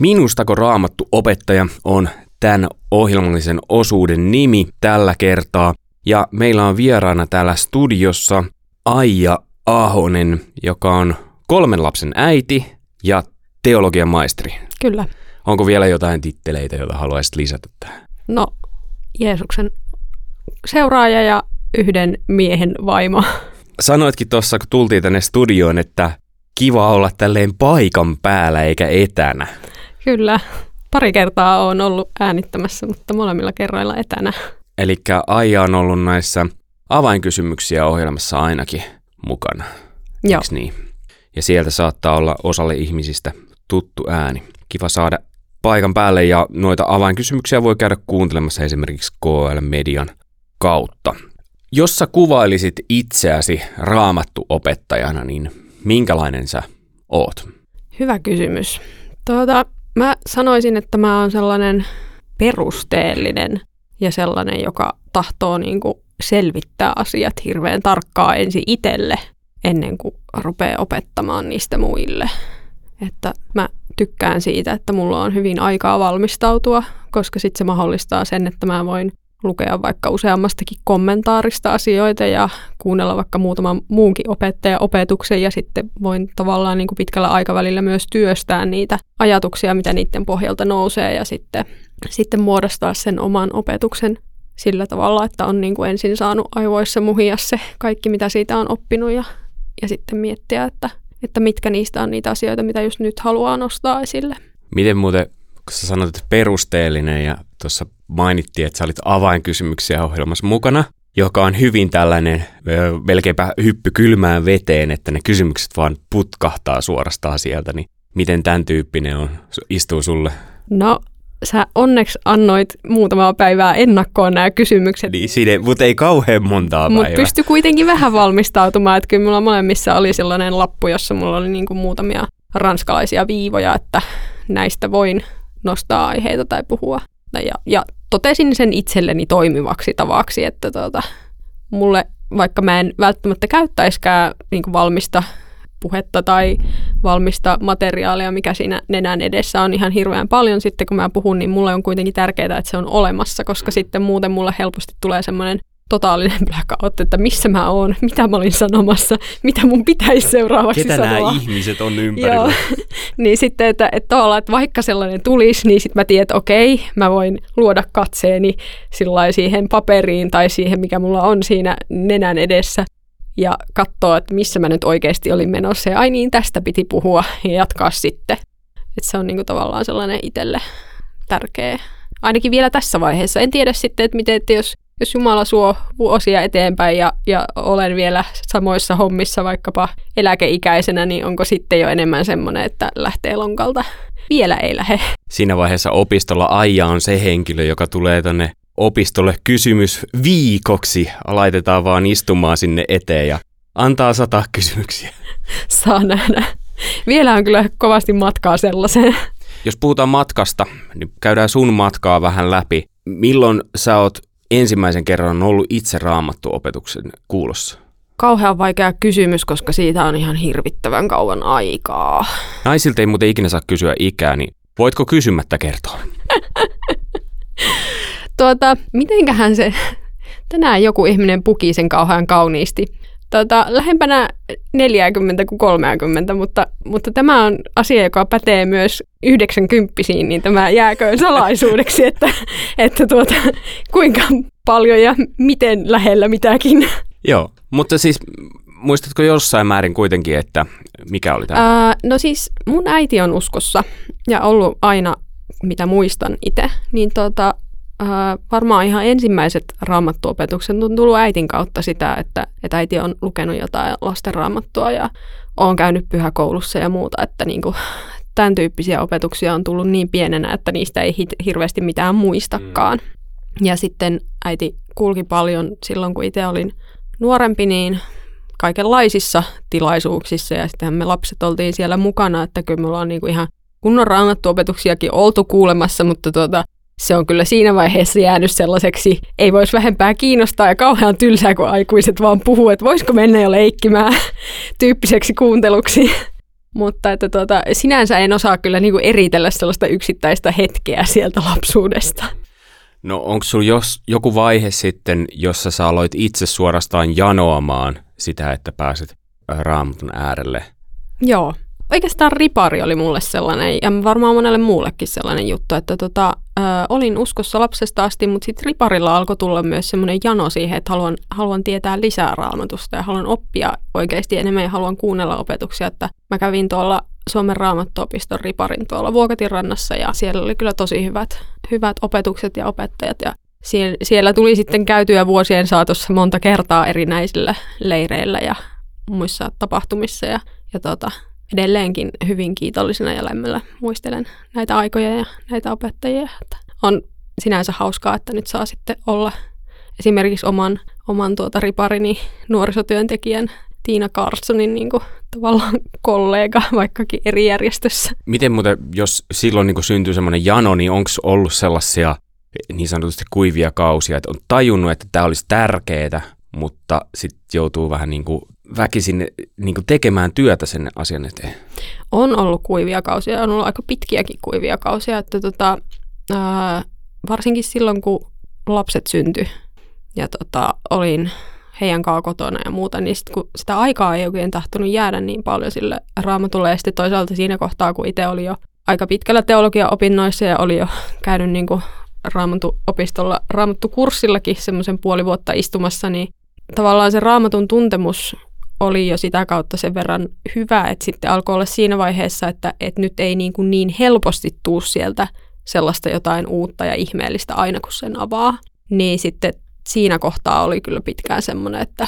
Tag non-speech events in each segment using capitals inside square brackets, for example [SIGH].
Minustako raamattu opettaja on tämän ohjelmallisen osuuden nimi tällä kertaa. Ja meillä on vieraana täällä studiossa Aija Ahonen, joka on kolmen lapsen äiti ja teologian maisteri. Kyllä. Onko vielä jotain titteleitä, joita haluaisit lisätä tähän? No, Jeesuksen seuraaja ja yhden miehen vaimo. Sanoitkin tuossa, kun tultiin tänne studioon, että kiva olla tälleen paikan päällä eikä etänä. Kyllä. Pari kertaa on ollut äänittämässä, mutta molemmilla kerroilla etänä. Eli Aija on ollut näissä avainkysymyksiä ohjelmassa ainakin mukana. Joo. Eiks niin? Ja sieltä saattaa olla osalle ihmisistä tuttu ääni. Kiva saada paikan päälle ja noita avainkysymyksiä voi käydä kuuntelemassa esimerkiksi KL-median kautta. Jos sä kuvailisit itseäsi raamattuopettajana, niin minkälainen sä oot? Hyvä kysymys. Tuota, mä sanoisin, että mä oon sellainen perusteellinen ja sellainen, joka tahtoo niin kuin selvittää asiat hirveän tarkkaan ensin itselle, ennen kuin rupeaa opettamaan niistä muille. Että mä tykkään siitä, että mulla on hyvin aikaa valmistautua, koska sitten se mahdollistaa sen, että mä voin lukea vaikka useammastakin kommentaarista asioita ja kuunnella vaikka muutaman muunkin opettajan opetuksen ja sitten voin tavallaan niin kuin pitkällä aikavälillä myös työstää niitä ajatuksia, mitä niiden pohjalta nousee ja sitten, sitten muodostaa sen oman opetuksen sillä tavalla, että on niin kuin ensin saanut aivoissa muhia se kaikki, mitä siitä on oppinut ja, ja sitten miettiä, että, että mitkä niistä on niitä asioita, mitä just nyt haluaa nostaa esille. Miten muuten, kun sä sanoit, että perusteellinen ja tuossa mainittiin, että sä olit avainkysymyksiä ohjelmassa mukana, joka on hyvin tällainen melkeinpä hyppy kylmään veteen, että ne kysymykset vaan putkahtaa suorastaan sieltä, niin miten tämän tyyppinen on, istuu sulle? No sä onneksi annoit muutamaa päivää ennakkoon nämä kysymykset. Niin, siinä, mutta ei kauhean montaa Mutta pysty kuitenkin vähän valmistautumaan, että kyllä mulla molemmissa oli sellainen lappu, jossa mulla oli niinku muutamia ranskalaisia viivoja, että näistä voin nostaa aiheita tai puhua. Ja, ja totesin sen itselleni toimivaksi tavaksi, että tuota, mulle, vaikka mä en välttämättä käyttäisikään niin valmista puhetta tai valmista materiaalia, mikä siinä nenän edessä on ihan hirveän paljon sitten, kun mä puhun, niin mulle on kuitenkin tärkeää, että se on olemassa, koska sitten muuten mulle helposti tulee semmoinen totaalinen blackout, että missä mä oon, mitä mä olin sanomassa, mitä mun pitäisi seuraavaksi Ketä sanoa. nämä ihmiset on ympärillä? Joo. [LAUGHS] niin sitten, että, että, että vaikka sellainen tulisi, niin sitten mä tiedän, että okei, mä voin luoda katseeni siihen paperiin tai siihen, mikä mulla on siinä nenän edessä ja katsoa, että missä mä nyt oikeasti olin menossa. Ja ai niin, tästä piti puhua ja jatkaa sitten. Että se on niinku tavallaan sellainen itselle tärkeä. Ainakin vielä tässä vaiheessa. En tiedä sitten, että miten, että jos, jos Jumala suo vuosia eteenpäin ja, ja olen vielä samoissa hommissa vaikkapa eläkeikäisenä, niin onko sitten jo enemmän semmoinen, että lähtee lonkalta? Vielä ei lähde. Siinä vaiheessa opistolla Aija on se henkilö, joka tulee tänne opistolle kysymys viikoksi. Laitetaan vaan istumaan sinne eteen ja antaa sata kysymyksiä. Saa nähdä. Vielä on kyllä kovasti matkaa sellaiseen. Jos puhutaan matkasta, niin käydään sun matkaa vähän läpi. Milloin sä oot ensimmäisen kerran ollut itse raamattuopetuksen kuulossa? Kauhean vaikea kysymys, koska siitä on ihan hirvittävän kauan aikaa. Naisilta ei muuten ikinä saa kysyä ikää, niin voitko kysymättä kertoa? Tuota, mitenköhän se, tänään joku ihminen puki sen kauhean kauniisti. Tuota, lähempänä 40 kuin 30, mutta, mutta tämä on asia, joka pätee myös 90 niin tämä jääköön salaisuudeksi, [LAUGHS] että, että tuota, kuinka paljon ja miten lähellä mitäkin. Joo, mutta siis muistatko jossain määrin kuitenkin, että mikä oli tämä? Ää, no siis mun äiti on uskossa ja ollut aina, mitä muistan itse, niin tuota, äh, varmaan ihan ensimmäiset raamattuopetukset on tullut äitin kautta sitä, että, että äiti on lukenut jotain lasten raamattua ja on käynyt pyhäkoulussa ja muuta, että niin kuin, [LAUGHS] tämän tyyppisiä opetuksia on tullut niin pienenä, että niistä ei hirveästi mitään muistakaan. Mm. Ja sitten äiti kulki paljon silloin, kun itse olin nuorempi, niin kaikenlaisissa tilaisuuksissa ja sitten me lapset oltiin siellä mukana, että kyllä me ollaan niin kuin ihan kunnon raamattuopetuksiakin oltu kuulemassa, mutta tuota, se on kyllä siinä vaiheessa jäänyt sellaiseksi, ei voisi vähempää kiinnostaa ja kauhean tylsää, kun aikuiset vaan puhuu, että voisiko mennä jo leikkimään [LAUGHS] tyyppiseksi kuunteluksi. [LAUGHS] Mutta että tuota, sinänsä en osaa kyllä niinku eritellä sellaista yksittäistä hetkeä sieltä lapsuudesta. No onko sinulla jos, joku vaihe sitten, jossa sä aloit itse suorastaan janoamaan sitä, että pääset raamatun äärelle? Joo. Oikeastaan ripari oli mulle sellainen, ja varmaan monelle muullekin sellainen juttu, että tota, ö, olin uskossa lapsesta asti, mutta sitten riparilla alkoi tulla myös semmoinen jano siihen, että haluan, haluan tietää lisää raamatusta ja haluan oppia oikeasti enemmän ja haluan kuunnella opetuksia, että mä kävin tuolla Suomen raamattuopiston riparin tuolla Vuokatin rannassa ja siellä oli kyllä tosi hyvät, hyvät opetukset ja opettajat ja siellä, siellä tuli sitten käytyä vuosien saatossa monta kertaa erinäisillä leireillä ja muissa tapahtumissa ja, ja tota, edelleenkin hyvin kiitollisena ja lämmöllä muistelen näitä aikoja ja näitä opettajia. Että on sinänsä hauskaa, että nyt saa sitten olla esimerkiksi oman, oman tuota riparini nuorisotyöntekijän Tiina Carsonin niin kuin, tavallaan kollega, vaikkakin eri järjestössä. Miten muuten, jos silloin niin syntyy semmoinen jano, niin onko ollut sellaisia niin sanotusti kuivia kausia, että on tajunnut, että tämä olisi tärkeää, mutta sitten joutuu vähän niin kuin väkisin niin tekemään työtä sen asian eteen? On ollut kuivia kausia, on ollut aika pitkiäkin kuivia kausia, että tota, ää, varsinkin silloin, kun lapset syntyi ja tota, olin heidän kanssa kotona ja muuta, niin sit, kun sitä aikaa ei oikein tahtonut jäädä niin paljon sille raamatulle, ja sitten toisaalta siinä kohtaa, kun itse oli jo aika pitkällä teologia-opinnoissa ja oli jo [LAUGHS] käynyt niin kuin raamattuopistolla, raamattukurssillakin semmoisen puoli vuotta istumassa, niin tavallaan se raamatun tuntemus oli jo sitä kautta sen verran hyvä, että sitten alkoi olla siinä vaiheessa, että, että nyt ei niin, kuin niin helposti tuu sieltä sellaista jotain uutta ja ihmeellistä aina kun sen avaa. Niin sitten siinä kohtaa oli kyllä pitkään semmoinen, että,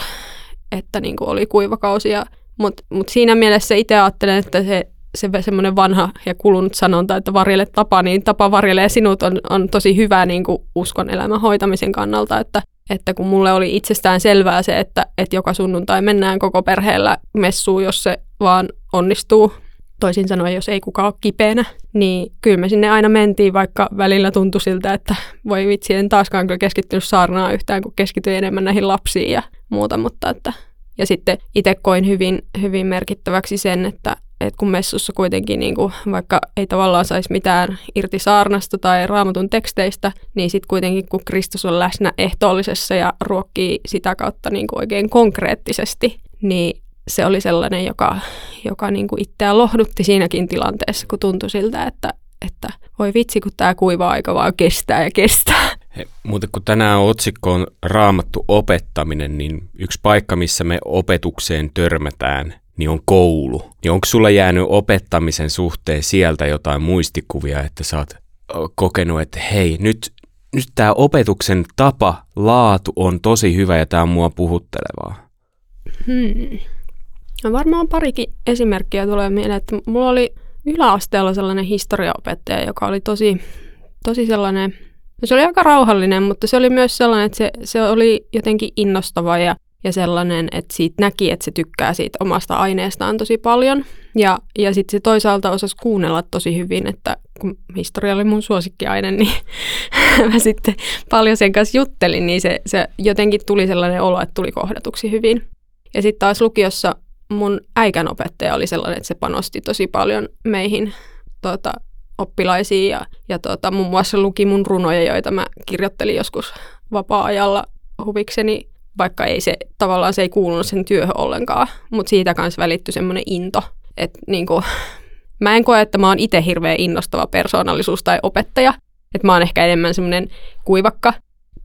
että niin kuin oli kuivakausia. Mutta mut siinä mielessä itse ajattelen, että se, se semmoinen vanha ja kulunut sanonta, että varjele tapa, niin tapa varjelee sinut on, on tosi hyvä niin kuin uskon elämän hoitamisen kannalta, että että kun mulle oli itsestään selvää se, että, että joka sunnuntai mennään koko perheellä messuun, jos se vaan onnistuu, toisin sanoen, jos ei kukaan ole kipeänä, niin kyllä me sinne aina mentiin, vaikka välillä tuntui siltä, että voi vitsi, en taaskaan kyllä keskittynyt saarnaa yhtään, kun keskityin enemmän näihin lapsiin ja muuta, mutta että ja sitten itse koin hyvin, hyvin merkittäväksi sen, että, että kun messussa kuitenkin niin kuin, vaikka ei tavallaan saisi mitään irti saarnasta tai raamatun teksteistä, niin sitten kuitenkin kun Kristus on läsnä ehtoollisessa ja ruokkii sitä kautta niin kuin oikein konkreettisesti, niin se oli sellainen, joka, joka niin kuin itseä lohdutti siinäkin tilanteessa, kun tuntui siltä, että, että voi vitsi, kun tämä kuiva aika vaan kestää ja kestää. Mutta kun tänään otsikko on raamattu opettaminen, niin yksi paikka, missä me opetukseen törmätään, niin on koulu. Niin onko sulla jäänyt opettamisen suhteen sieltä jotain muistikuvia, että sä oot kokenut, että hei, nyt, nyt tämä opetuksen tapa, laatu on tosi hyvä ja tämä on mua puhuttelevaa? Hmm. No varmaan parikin esimerkkiä tulee mieleen, että mulla oli yläasteella sellainen historiaopettaja, joka oli tosi, tosi sellainen, no se oli aika rauhallinen, mutta se oli myös sellainen, että se, se oli jotenkin innostava ja, ja sellainen, että siitä näki, että se tykkää siitä omasta aineestaan tosi paljon. Ja, ja sitten se toisaalta osasi kuunnella tosi hyvin, että kun historia oli mun suosikkiaine, [LAUGHS] niin mä sitten paljon sen kanssa juttelin, niin se, se jotenkin tuli sellainen olo, että tuli kohdatuksi hyvin. Ja sitten taas lukiossa mun äikän opettaja oli sellainen, että se panosti tosi paljon meihin tuota, oppilaisiin ja, ja tuota, muun muassa luki mun runoja, joita mä kirjoittelin joskus vapaa-ajalla huvikseni, vaikka ei se tavallaan se ei kuulunut sen työhön ollenkaan, mutta siitä kanssa välittyi semmoinen into, että niinku, [LAUGHS] mä en koe, että mä oon itse hirveän innostava persoonallisuus tai opettaja, että mä oon ehkä enemmän semmoinen kuivakka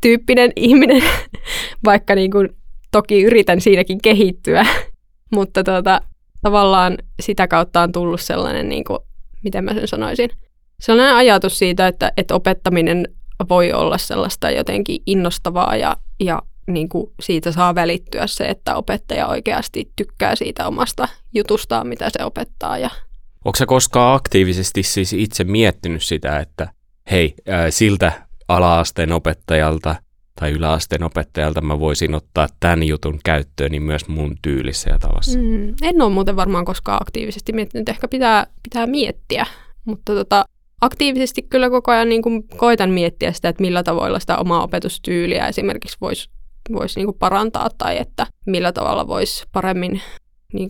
tyyppinen [LAUGHS] ihminen, vaikka niinku, toki yritän siinäkin kehittyä, [LAUGHS] mutta tuota, tavallaan sitä kautta on tullut sellainen, niin kuin, miten mä sen sanoisin, sellainen ajatus siitä, että, että opettaminen voi olla sellaista jotenkin innostavaa ja, ja niin kuin siitä saa välittyä se, että opettaja oikeasti tykkää siitä omasta jutustaan, mitä se opettaa. Ja... Onko se koskaan aktiivisesti siis itse miettinyt sitä, että hei, ää, siltä ala-asteen opettajalta tai yläasteen opettajalta mä voisin ottaa tämän jutun käyttöön niin myös mun tyylissä ja tavassa. Mm, en ole muuten varmaan koskaan aktiivisesti miettinyt, ehkä pitää, pitää miettiä, mutta tota, aktiivisesti kyllä koko ajan niin kuin koitan miettiä sitä, että millä tavoilla sitä omaa opetustyyliä esimerkiksi voisi vois niin parantaa tai että millä tavalla voisi paremmin niin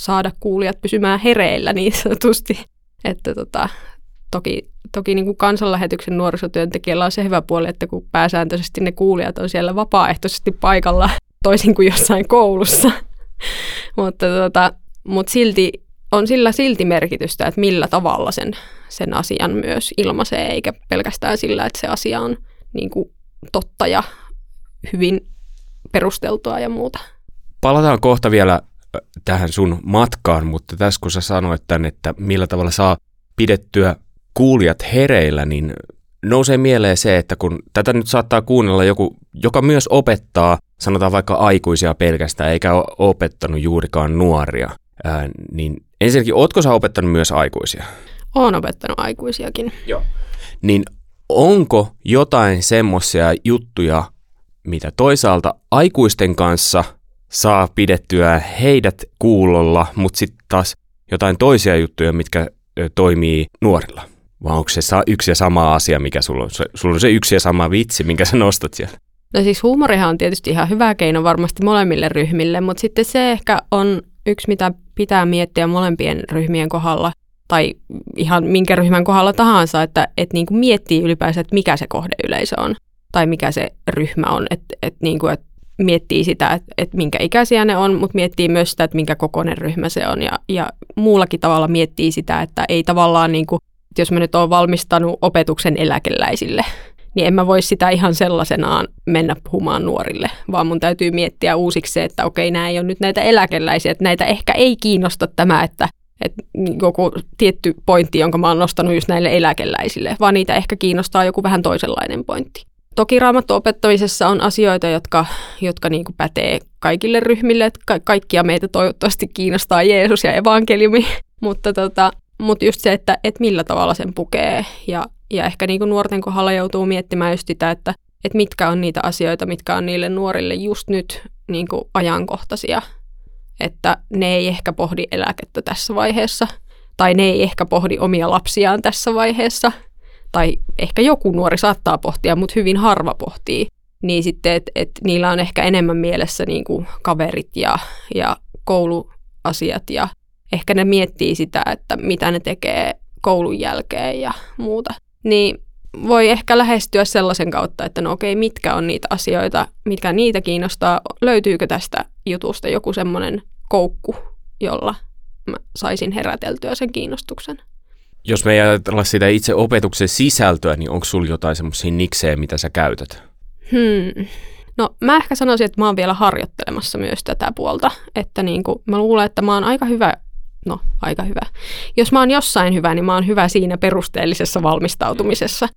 saada kuulijat pysymään hereillä niin sanotusti. Että tota, toki, toki niin kansanlähetyksen nuorisotyöntekijällä on se hyvä puoli, että kun pääsääntöisesti ne kuulijat on siellä vapaaehtoisesti paikalla, toisin kuin jossain koulussa. [LAUGHS] mutta, tota, mutta silti on sillä silti merkitystä, että millä tavalla sen, sen asian myös ilmaisee, eikä pelkästään sillä, että se asia on niin kuin totta ja hyvin perusteltua ja muuta. Palataan kohta vielä tähän sun matkaan, mutta tässä kun sä sanoit tänne, että millä tavalla saa pidettyä kuulijat hereillä, niin nousee mieleen se, että kun tätä nyt saattaa kuunnella joku, joka myös opettaa, sanotaan vaikka aikuisia pelkästään, eikä ole opettanut juurikaan nuoria, ää, niin ensinnäkin, ootko sä opettanut myös aikuisia? Oon opettanut aikuisiakin. Joo. Niin onko jotain semmoisia juttuja, mitä toisaalta aikuisten kanssa saa pidettyä heidät kuulolla, mutta sitten taas jotain toisia juttuja, mitkä toimii nuorilla? Vai onko se yksi ja sama asia, mikä sulla on? Sulla on se yksi ja sama vitsi, minkä sä nostat siellä. No siis huumorihan on tietysti ihan hyvä keino varmasti molemmille ryhmille, mutta sitten se ehkä on yksi, mitä pitää miettiä molempien ryhmien kohdalla, tai ihan minkä ryhmän kohdalla tahansa, että, että niin kuin miettii ylipäänsä, että mikä se kohdeyleisö on, tai mikä se ryhmä on, että, että, niin kuin, että miettii sitä, että, että minkä ikäisiä ne on, mutta miettii myös sitä, että minkä kokoinen ryhmä se on, ja, ja muullakin tavalla miettii sitä, että ei tavallaan niin kuin, jos mä nyt oon valmistanut opetuksen eläkeläisille, niin en mä voi sitä ihan sellaisenaan mennä puhumaan nuorille, vaan mun täytyy miettiä uusiksi se, että okei, nämä ei ole nyt näitä eläkeläisiä, että näitä ehkä ei kiinnosta tämä, että, että joku tietty pointti, jonka mä oon nostanut just näille eläkeläisille, vaan niitä ehkä kiinnostaa joku vähän toisenlainen pointti. Toki raamattuopettamisessa on asioita, jotka, jotka niin kuin pätee kaikille ryhmille, että ka- kaikkia meitä toivottavasti kiinnostaa Jeesus ja evankeliumi, [LAUGHS] mutta tota, mutta just se, että, että millä tavalla sen pukee. Ja, ja ehkä niin kuin nuorten kohdalla joutuu miettimään just sitä, että, että mitkä on niitä asioita, mitkä on niille nuorille just nyt niin kuin ajankohtaisia, että ne ei ehkä pohdi eläkettä tässä vaiheessa tai ne ei ehkä pohdi omia lapsiaan tässä vaiheessa tai ehkä joku nuori saattaa pohtia, mutta hyvin harva pohtii, niin sitten, että et niillä on ehkä enemmän mielessä niin kuin kaverit ja, ja kouluasiat ja ehkä ne miettii sitä, että mitä ne tekee koulun jälkeen ja muuta. Niin voi ehkä lähestyä sellaisen kautta, että no okei, mitkä on niitä asioita, mitkä niitä kiinnostaa, löytyykö tästä jutusta joku semmoinen koukku, jolla mä saisin heräteltyä sen kiinnostuksen. Jos me ei ajatella sitä itse opetuksen sisältöä, niin onko sulla jotain semmoisia niksejä, mitä sä käytät? Hmm. No mä ehkä sanoisin, että mä oon vielä harjoittelemassa myös tätä puolta, että niin kuin, mä luulen, että mä oon aika hyvä no aika hyvä. Jos mä oon jossain hyvä, niin mä oon hyvä siinä perusteellisessa valmistautumisessa.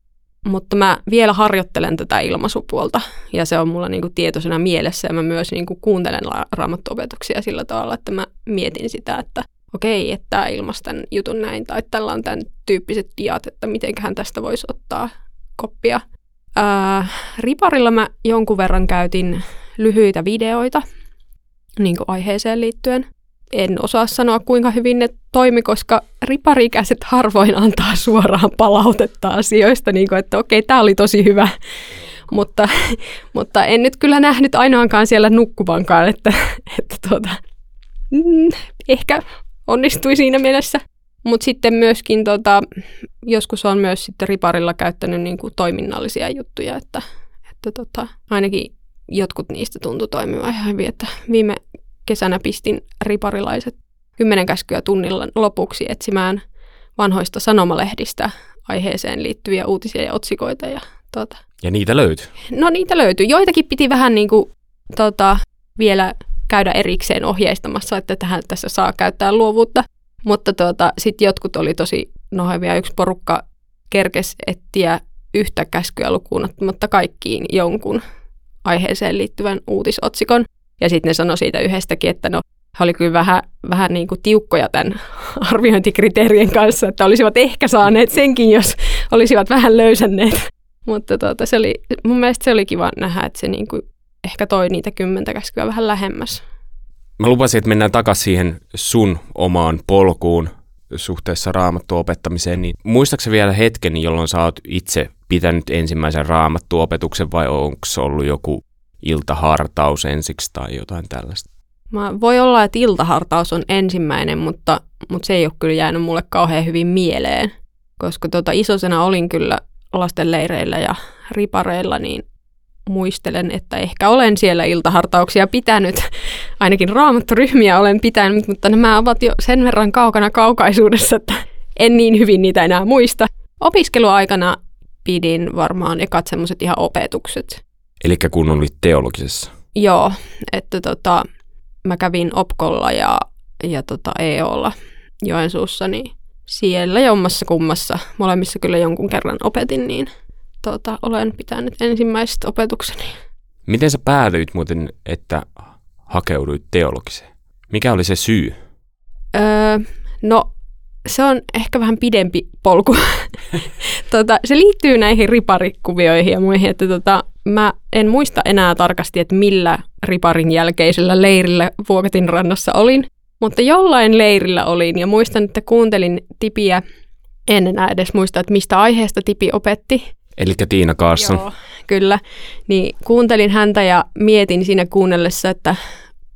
Mutta mä vielä harjoittelen tätä ilmaisupuolta ja se on mulla niinku tietoisena mielessä ja mä myös niinku kuuntelen raamattuopetuksia sillä tavalla, että mä mietin sitä, että okei, että ilmaisi tämän jutun näin tai tällä on tämän tyyppiset diat, että mitenköhän tästä voisi ottaa koppia. Ää, riparilla mä jonkun verran käytin lyhyitä videoita niin aiheeseen liittyen en osaa sanoa kuinka hyvin ne toimi, koska riparikäiset harvoin antaa suoraan palautetta asioista, niin kuin, että okei, tämä oli tosi hyvä. Mutta, mutta en nyt kyllä nähnyt ainoankaan siellä nukkuvankaan, että, että tuota, mm, ehkä onnistui siinä mielessä. Mutta sitten myöskin tota, joskus on myös sitten riparilla käyttänyt niin kuin toiminnallisia juttuja, että, että tota, ainakin jotkut niistä tuntui toimimaan ihan hyvin. Että viime kesänä pistin riparilaiset kymmenen käskyä tunnilla lopuksi etsimään vanhoista sanomalehdistä aiheeseen liittyviä uutisia ja otsikoita. Ja, tuota. ja niitä löytyy? No niitä löytyy. Joitakin piti vähän niin kuin, tuota, vielä käydä erikseen ohjeistamassa, että tähän tässä saa käyttää luovuutta. Mutta tuota, sitten jotkut oli tosi nohevia. Yksi porukka kerkes etsiä yhtä käskyä lukuun ottamatta kaikkiin jonkun aiheeseen liittyvän uutisotsikon. Ja sitten ne sanoi siitä yhdestäkin, että no he oli kyllä vähän, vähän niin kuin tiukkoja tämän [LAUGHS] arviointikriteerien kanssa, että olisivat ehkä saaneet senkin, jos olisivat vähän löysänneet. Mutta tuota, se oli, mun mielestä se oli kiva nähdä, että se niin kuin ehkä toi niitä kymmentä käskyä vähän lähemmäs. Mä lupasin, että mennään takaisin siihen sun omaan polkuun suhteessa raamattuopettamiseen, niin muistaakseni vielä hetken, jolloin sä oot itse pitänyt ensimmäisen raamattuopetuksen vai onko se ollut joku iltahartaus ensiksi tai jotain tällaista? Mä, voi olla, että iltahartaus on ensimmäinen, mutta, mutta se ei ole kyllä jäänyt mulle kauhean hyvin mieleen, koska tota, isosena olin kyllä lastenleireillä ja ripareilla, niin muistelen, että ehkä olen siellä iltahartauksia pitänyt, [LAUGHS] ainakin raamattoryhmiä olen pitänyt, mutta nämä ovat jo sen verran kaukana kaukaisuudessa, että en niin hyvin niitä enää muista. Opiskeluaikana pidin varmaan ekat semmoiset ihan opetukset. Eli kun olit teologisessa? Joo, että tota, mä kävin Opkolla ja, ja tota EOlla Joensuussa, niin siellä jommassa kummassa, molemmissa kyllä jonkun kerran opetin, niin tota, olen pitänyt ensimmäiset opetukseni. Miten sä päädyit muuten, että hakeuduit teologiseen? Mikä oli se syy? Öö, no, se on ehkä vähän pidempi polku. [LAUGHS] tota, se liittyy näihin riparikuvioihin ja muihin, että tota, mä en muista enää tarkasti, että millä riparin jälkeisellä leirillä Vuokatin rannassa olin, mutta jollain leirillä olin ja muistan, että kuuntelin Tipiä, en enää edes muista, että mistä aiheesta Tipi opetti. Eli Tiina Carson. Joo, kyllä. Niin kuuntelin häntä ja mietin siinä kuunnellessa, että,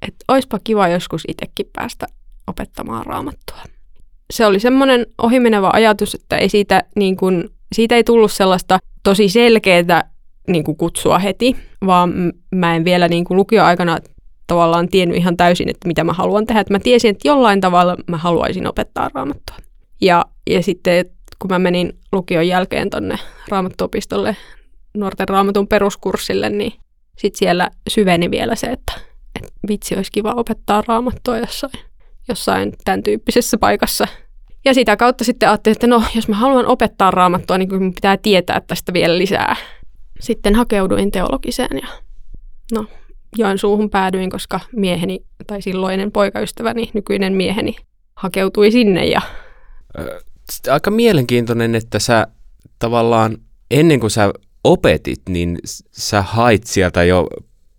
että olisipa kiva joskus itsekin päästä opettamaan raamattua. Se oli semmoinen ohimenevä ajatus, että ei siitä, niin kuin, siitä ei tullut sellaista tosi selkeää niin kuin kutsua heti, vaan mä en vielä niin kuin lukioaikana tavallaan tiennyt ihan täysin, että mitä mä haluan tehdä. Että mä tiesin, että jollain tavalla mä haluaisin opettaa raamattua. Ja, ja sitten kun mä menin lukion jälkeen tonne raamattuopistolle nuorten raamatun peruskurssille, niin sitten siellä syveni vielä se, että, että vitsi olisi kiva opettaa raamattua jossain, jossain tämän tyyppisessä paikassa. Ja sitä kautta sitten ajattelin, että no, jos mä haluan opettaa raamattua, niin kyllä pitää tietää tästä vielä lisää. Sitten hakeuduin teologiseen ja no, Joensuuhun päädyin, koska mieheni tai silloinen poikaystäväni, nykyinen mieheni, hakeutui sinne. Ja... Aika mielenkiintoinen, että sä tavallaan ennen kuin sä opetit, niin sä hait sieltä jo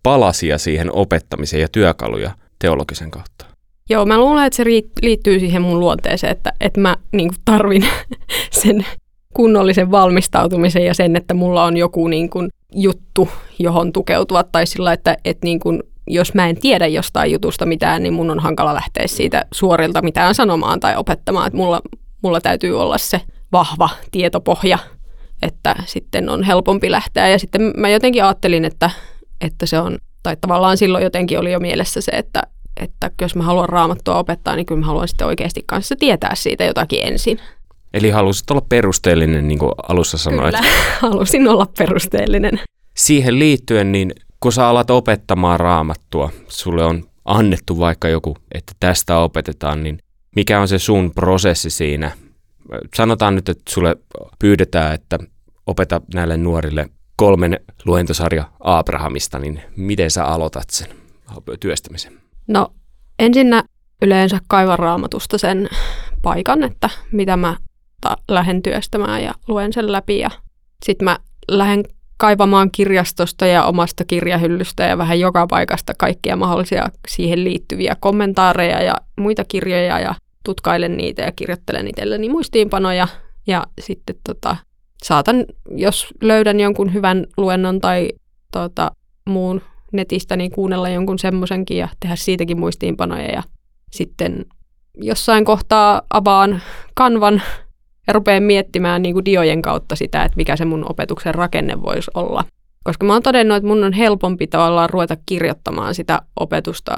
palasia siihen opettamiseen ja työkaluja teologisen kautta. Joo, mä luulen, että se liittyy siihen mun luonteeseen, että, että mä niin tarvin [LAUGHS] sen kunnollisen valmistautumisen ja sen, että mulla on joku niin kuin juttu, johon tukeutua, tai sillä, että, että niin kuin, jos mä en tiedä jostain jutusta mitään, niin mun on hankala lähteä siitä suorilta mitään sanomaan tai opettamaan, että mulla, mulla täytyy olla se vahva tietopohja, että sitten on helpompi lähteä. Ja sitten mä jotenkin ajattelin, että, että se on, tai tavallaan silloin jotenkin oli jo mielessä se, että, että jos mä haluan raamattua opettaa, niin kyllä mä haluan sitten oikeasti kanssa tietää siitä jotakin ensin. Eli halusit olla perusteellinen, niin kuin alussa sanoit. Kyllä, [LAUGHS] halusin olla perusteellinen. Siihen liittyen, niin kun sä alat opettamaan raamattua, sulle on annettu vaikka joku, että tästä opetetaan, niin mikä on se sun prosessi siinä? Sanotaan nyt, että sulle pyydetään, että opeta näille nuorille kolmen luentosarja Abrahamista, niin miten sä aloitat sen työstämisen? No ensinnä yleensä kaivan raamatusta sen paikan, että mitä mä lähden työstämään ja luen sen läpi. Ja sitten mä lähden kaivamaan kirjastosta ja omasta kirjahyllystä ja vähän joka paikasta kaikkia mahdollisia siihen liittyviä kommentaareja ja muita kirjoja ja tutkailen niitä ja kirjoittelen itselleni muistiinpanoja. Ja sitten tota, saatan, jos löydän jonkun hyvän luennon tai tota, muun netistä, niin kuunnella jonkun semmoisenkin ja tehdä siitäkin muistiinpanoja ja sitten jossain kohtaa avaan kanvan ja rupean miettimään niin kuin diojen kautta sitä, että mikä se mun opetuksen rakenne voisi olla. Koska mä oon todennut, että mun on helpompi tavallaan ruveta kirjoittamaan sitä opetusta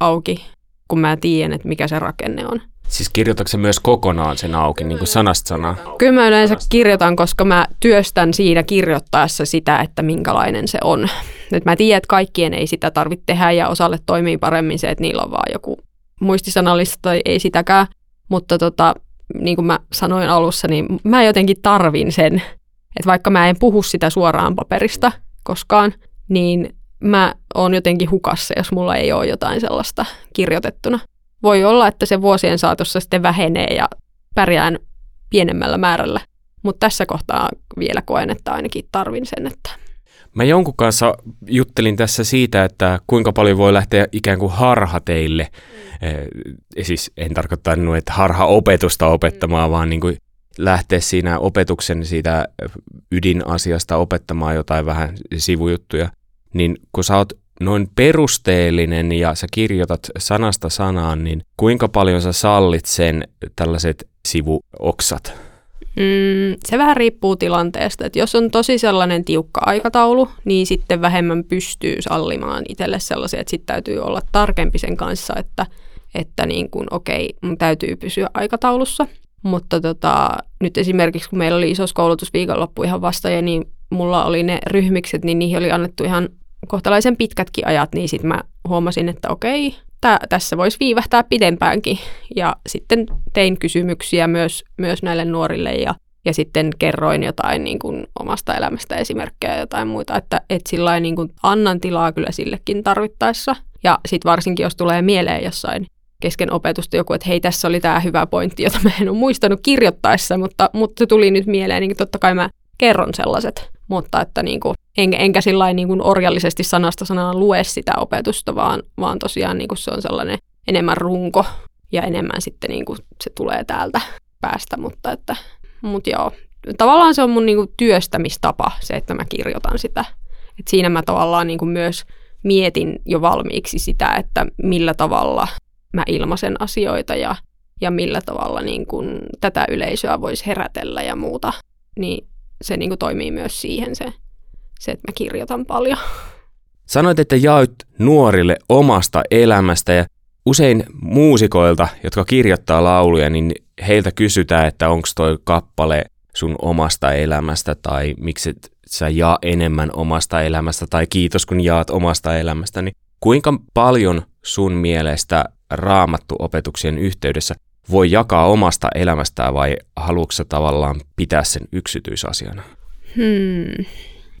auki, kun mä tiedän, että mikä se rakenne on. Siis kirjoitatko se myös kokonaan sen auki, niin kuin sanasta sanaa? Kyllä mä yleensä kirjoitan, koska mä työstän siinä kirjoittaessa sitä, että minkälainen se on. Nyt mä tiedän, että kaikkien ei sitä tarvitse tehdä ja osalle toimii paremmin se, että niillä on vaan joku muistisanallista tai ei sitäkään. Mutta tota, niin kuin mä sanoin alussa, niin mä jotenkin tarvin sen, että vaikka mä en puhu sitä suoraan paperista koskaan, niin mä oon jotenkin hukassa, jos mulla ei ole jotain sellaista kirjoitettuna. Voi olla, että se vuosien saatossa sitten vähenee ja pärjään pienemmällä määrällä, mutta tässä kohtaa vielä koen, että ainakin tarvin sen, että Mä jonkun kanssa juttelin tässä siitä, että kuinka paljon voi lähteä ikään kuin harhateille. Mm. E, siis en tarkoita, että harha-opetusta opettamaan, mm. vaan niin kuin lähteä siinä opetuksen siitä ydinasiasta opettamaan jotain vähän sivujuttuja. Niin kun sä oot noin perusteellinen ja sä kirjoitat sanasta sanaan, niin kuinka paljon sä sallit sen tällaiset sivuoksat? Mm, se vähän riippuu tilanteesta. että jos on tosi sellainen tiukka aikataulu, niin sitten vähemmän pystyy sallimaan itselle sellaisia, että sitten täytyy olla tarkempi sen kanssa, että, että niin kuin, okei, mun täytyy pysyä aikataulussa. Mutta tota, nyt esimerkiksi kun meillä oli isos koulutusviikonloppu ihan vasta ja niin mulla oli ne ryhmikset, niin niihin oli annettu ihan kohtalaisen pitkätkin ajat, niin sitten mä huomasin, että okei, tää, tässä voisi viivähtää pidempäänkin. Ja sitten tein kysymyksiä myös, myös näille nuorille ja, ja sitten kerroin jotain niin kuin omasta elämästä esimerkkejä ja jotain muita, että et sillä niin kuin annan tilaa kyllä sillekin tarvittaessa. Ja sitten varsinkin, jos tulee mieleen jossain kesken opetusta joku, että hei, tässä oli tämä hyvä pointti, jota mä en ole muistanut kirjoittaessa, mutta, mutta se tuli nyt mieleen, niin totta kai mä kerron sellaiset, mutta että niin kuin, en, enkä sillä niin kuin orjallisesti sanasta sanaan lue sitä opetusta, vaan, vaan tosiaan niin kuin se on sellainen enemmän runko ja enemmän sitten niin kuin se tulee täältä päästä, mutta että, mut joo, tavallaan se on mun niin kuin työstämistapa, se, että mä kirjoitan sitä. Et siinä mä tavallaan niin kuin myös mietin jo valmiiksi sitä, että millä tavalla mä ilmaisen asioita ja, ja millä tavalla niin kuin tätä yleisöä voisi herätellä ja muuta, niin se niin kuin toimii myös siihen se, se, että mä kirjoitan paljon. Sanoit, että jaoit nuorille omasta elämästä ja usein muusikoilta, jotka kirjoittaa lauluja, niin heiltä kysytään, että onko toi kappale sun omasta elämästä tai miksi sä jaa enemmän omasta elämästä tai kiitos kun jaat omasta elämästä, niin kuinka paljon sun mielestä raamattu opetuksien yhteydessä voi jakaa omasta elämästään vai haluatko tavallaan pitää sen yksityisasiana? Hmm.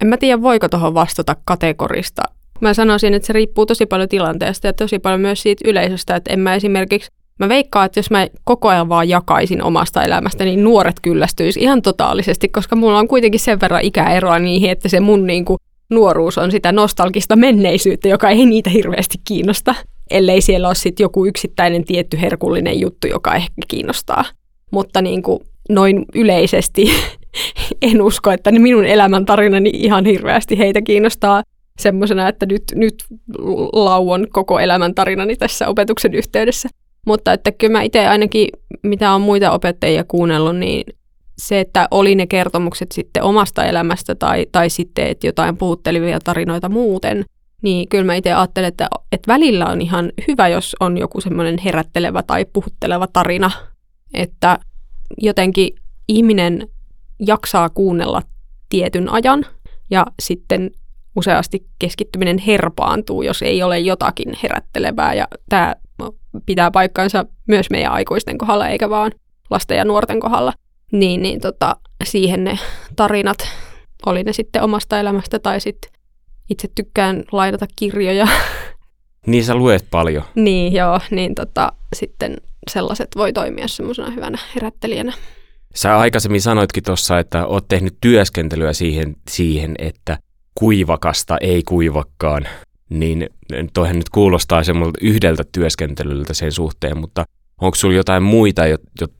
En mä tiedä, voiko tuohon vastata kategorista. Mä sanoisin, että se riippuu tosi paljon tilanteesta ja tosi paljon myös siitä yleisöstä, että en mä esimerkiksi Mä veikkaan, että jos mä koko ajan vaan jakaisin omasta elämästä, niin nuoret kyllästyisi ihan totaalisesti, koska mulla on kuitenkin sen verran ikäeroa niihin, että se mun niinku nuoruus on sitä nostalgista menneisyyttä, joka ei niitä hirveästi kiinnosta ellei siellä ole sitten joku yksittäinen tietty herkullinen juttu, joka ehkä kiinnostaa. Mutta niin kuin noin yleisesti [LAUGHS] en usko, että minun elämäntarinani ihan hirveästi heitä kiinnostaa semmoisena, että nyt, nyt lauon koko elämäntarinani tässä opetuksen yhteydessä. Mutta että kyllä mä itse ainakin, mitä on muita opettajia kuunnellut, niin se, että oli ne kertomukset sitten omasta elämästä tai, tai sitten, että jotain puhuttelivia tarinoita muuten – niin kyllä mä itse ajattelen, että, että välillä on ihan hyvä, jos on joku semmoinen herättelevä tai puhutteleva tarina, että jotenkin ihminen jaksaa kuunnella tietyn ajan ja sitten useasti keskittyminen herpaantuu, jos ei ole jotakin herättelevää ja tämä pitää paikkansa myös meidän aikuisten kohdalla eikä vaan lasten ja nuorten kohdalla. Niin, niin tota, siihen ne tarinat, oli ne sitten omasta elämästä tai sitten itse tykkään lainata kirjoja. [LAUGHS] Niin sä luet paljon. niin, joo, niin tota, sitten sellaiset voi toimia semmoisena hyvänä herättelijänä. Sä aikaisemmin sanoitkin tuossa, että oot tehnyt työskentelyä siihen, siihen, että kuivakasta ei kuivakkaan. Niin toihan nyt kuulostaa semmoilta yhdeltä työskentelyltä sen suhteen, mutta onko sulla jotain muita,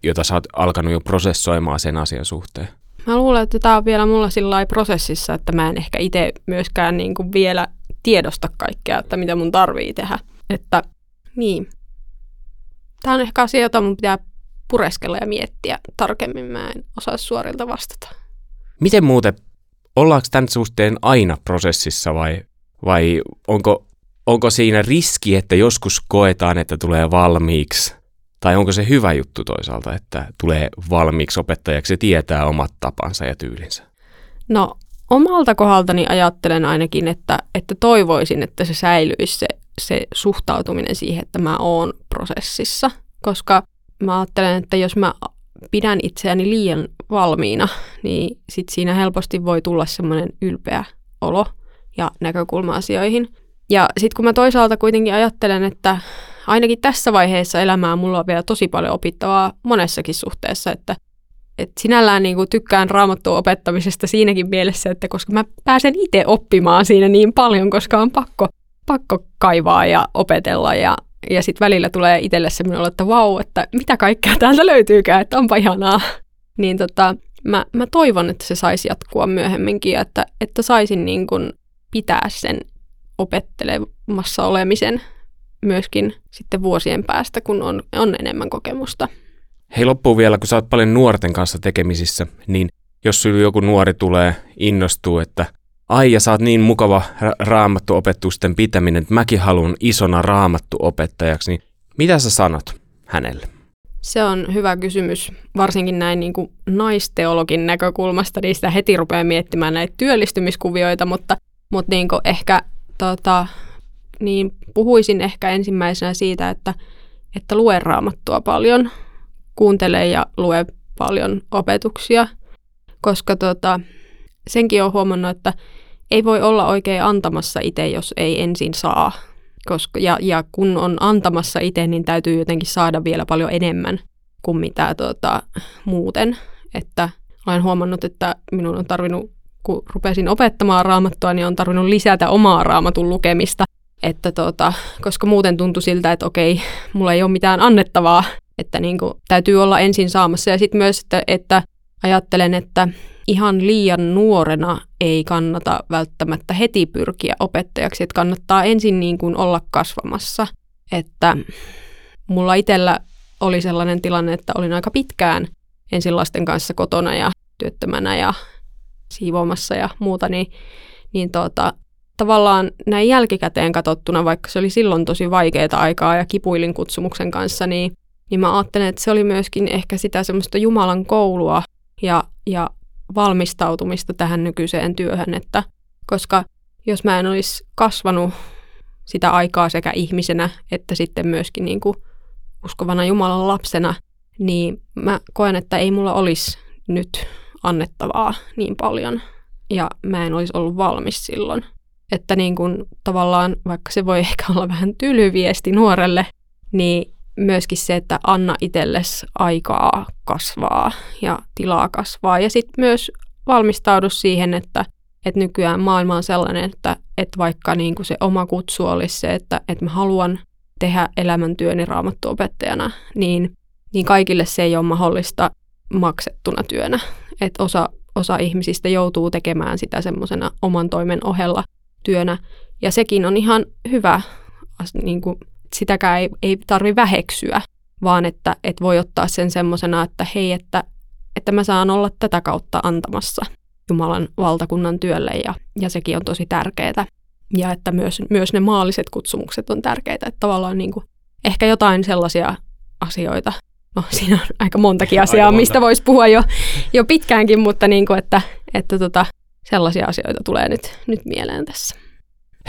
joita sä oot alkanut jo prosessoimaan sen asian suhteen? Mä luulen, että tämä on vielä mulla sillä prosessissa, että mä en ehkä itse myöskään niin kuin vielä tiedosta kaikkea, että mitä mun tarvii tehdä. Että niin. Tämä on ehkä asia, jota mun pitää pureskella ja miettiä tarkemmin. Mä en osaa suorilta vastata. Miten muuten, ollaanko tämän suhteen aina prosessissa vai, vai onko, onko siinä riski, että joskus koetaan, että tulee valmiiksi tai onko se hyvä juttu toisaalta, että tulee valmiiksi opettajaksi ja tietää omat tapansa ja tyylinsä? No omalta kohdaltani ajattelen ainakin, että, että toivoisin, että se säilyisi se, se suhtautuminen siihen, että mä oon prosessissa. Koska mä ajattelen, että jos mä pidän itseäni liian valmiina, niin sit siinä helposti voi tulla semmoinen ylpeä olo ja näkökulma asioihin. Ja sitten kun mä toisaalta kuitenkin ajattelen, että ainakin tässä vaiheessa elämää mulla on vielä tosi paljon opittavaa monessakin suhteessa, että et sinällään niin kuin tykkään raamattua opettamisesta siinäkin mielessä, että koska mä pääsen itse oppimaan siinä niin paljon, koska on pakko, pakko kaivaa ja opetella ja, ja sitten välillä tulee itselle semmoinen olo, että vau, että mitä kaikkea täältä löytyykään, että onpa ihanaa. Niin tota, mä, mä toivon, että se saisi jatkua myöhemminkin että, että saisin niin kuin pitää sen opettelemassa olemisen myöskin sitten vuosien päästä, kun on, on enemmän kokemusta. Hei loppuun vielä, kun sä oot paljon nuorten kanssa tekemisissä, niin jos sulla joku nuori tulee, innostuu, että ai ja sä oot niin mukava ra- raamattuopetusten pitäminen, että mäkin haluan isona raamattuopettajaksi, niin mitä sä sanot hänelle? Se on hyvä kysymys, varsinkin näin niin kuin naisteologin näkökulmasta, niin sitä heti rupeaa miettimään näitä työllistymiskuvioita, mutta, mutta niin kuin ehkä tota, niin puhuisin ehkä ensimmäisenä siitä, että, että lue raamattua paljon, kuuntele ja lue paljon opetuksia, koska tota, senkin on huomannut, että ei voi olla oikein antamassa itse, jos ei ensin saa. Koska, ja, ja kun on antamassa itse, niin täytyy jotenkin saada vielä paljon enemmän kuin mitä tota, muuten. Että olen huomannut, että minun on tarvinnut, kun rupesin opettamaan raamattua, niin on tarvinnut lisätä omaa raamatun lukemista. Että tota, koska muuten tuntui siltä, että okei, mulla ei ole mitään annettavaa, että niin kuin, täytyy olla ensin saamassa. Ja sitten myös, että, että ajattelen, että ihan liian nuorena ei kannata välttämättä heti pyrkiä opettajaksi, että kannattaa ensin niin kuin olla kasvamassa. Että mulla itsellä oli sellainen tilanne, että olin aika pitkään ensin lasten kanssa kotona ja työttömänä ja siivoamassa ja muuta, niin, niin tuota, tavallaan näin jälkikäteen katsottuna, vaikka se oli silloin tosi vaikeaa aikaa ja kipuilin kutsumuksen kanssa, niin, niin mä ajattelen, että se oli myöskin ehkä sitä semmoista Jumalan koulua ja, ja valmistautumista tähän nykyiseen työhön, että koska jos mä en olisi kasvanut sitä aikaa sekä ihmisenä että sitten myöskin niin kuin uskovana Jumalan lapsena, niin mä koen, että ei mulla olisi nyt annettavaa niin paljon ja mä en olisi ollut valmis silloin. Että niin kuin tavallaan, vaikka se voi [LAUGHS] ehkä olla vähän tylyviesti nuorelle, niin myöskin se, että anna itsellesi aikaa kasvaa ja tilaa kasvaa. Ja sitten myös valmistaudu siihen, että, että nykyään maailma on sellainen, että, että vaikka niin kuin se oma kutsu olisi se, että, että mä haluan tehdä elämäntyöni raamattuopettajana, niin, niin kaikille se ei ole mahdollista maksettuna työnä. Että osa, osa ihmisistä joutuu tekemään sitä semmoisena oman toimen ohella työnä. Ja sekin on ihan hyvä niin kuin sitäkään ei, ei tarvi väheksyä, vaan että, että voi ottaa sen semmoisena, että hei, että, että mä saan olla tätä kautta antamassa Jumalan valtakunnan työlle ja, ja sekin on tosi tärkeää. Ja että myös, myös ne maalliset kutsumukset on tärkeitä, että tavallaan niin kuin, ehkä jotain sellaisia asioita, no [LAUGHS] siinä on aika montakin asiaa, aika mistä voisi puhua jo, jo pitkäänkin, mutta niin kuin, että, että tota, sellaisia asioita tulee nyt, nyt mieleen tässä.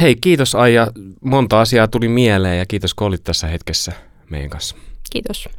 Hei, kiitos Aija. Monta asiaa tuli mieleen ja kiitos kun olit tässä hetkessä meidän kanssa. Kiitos.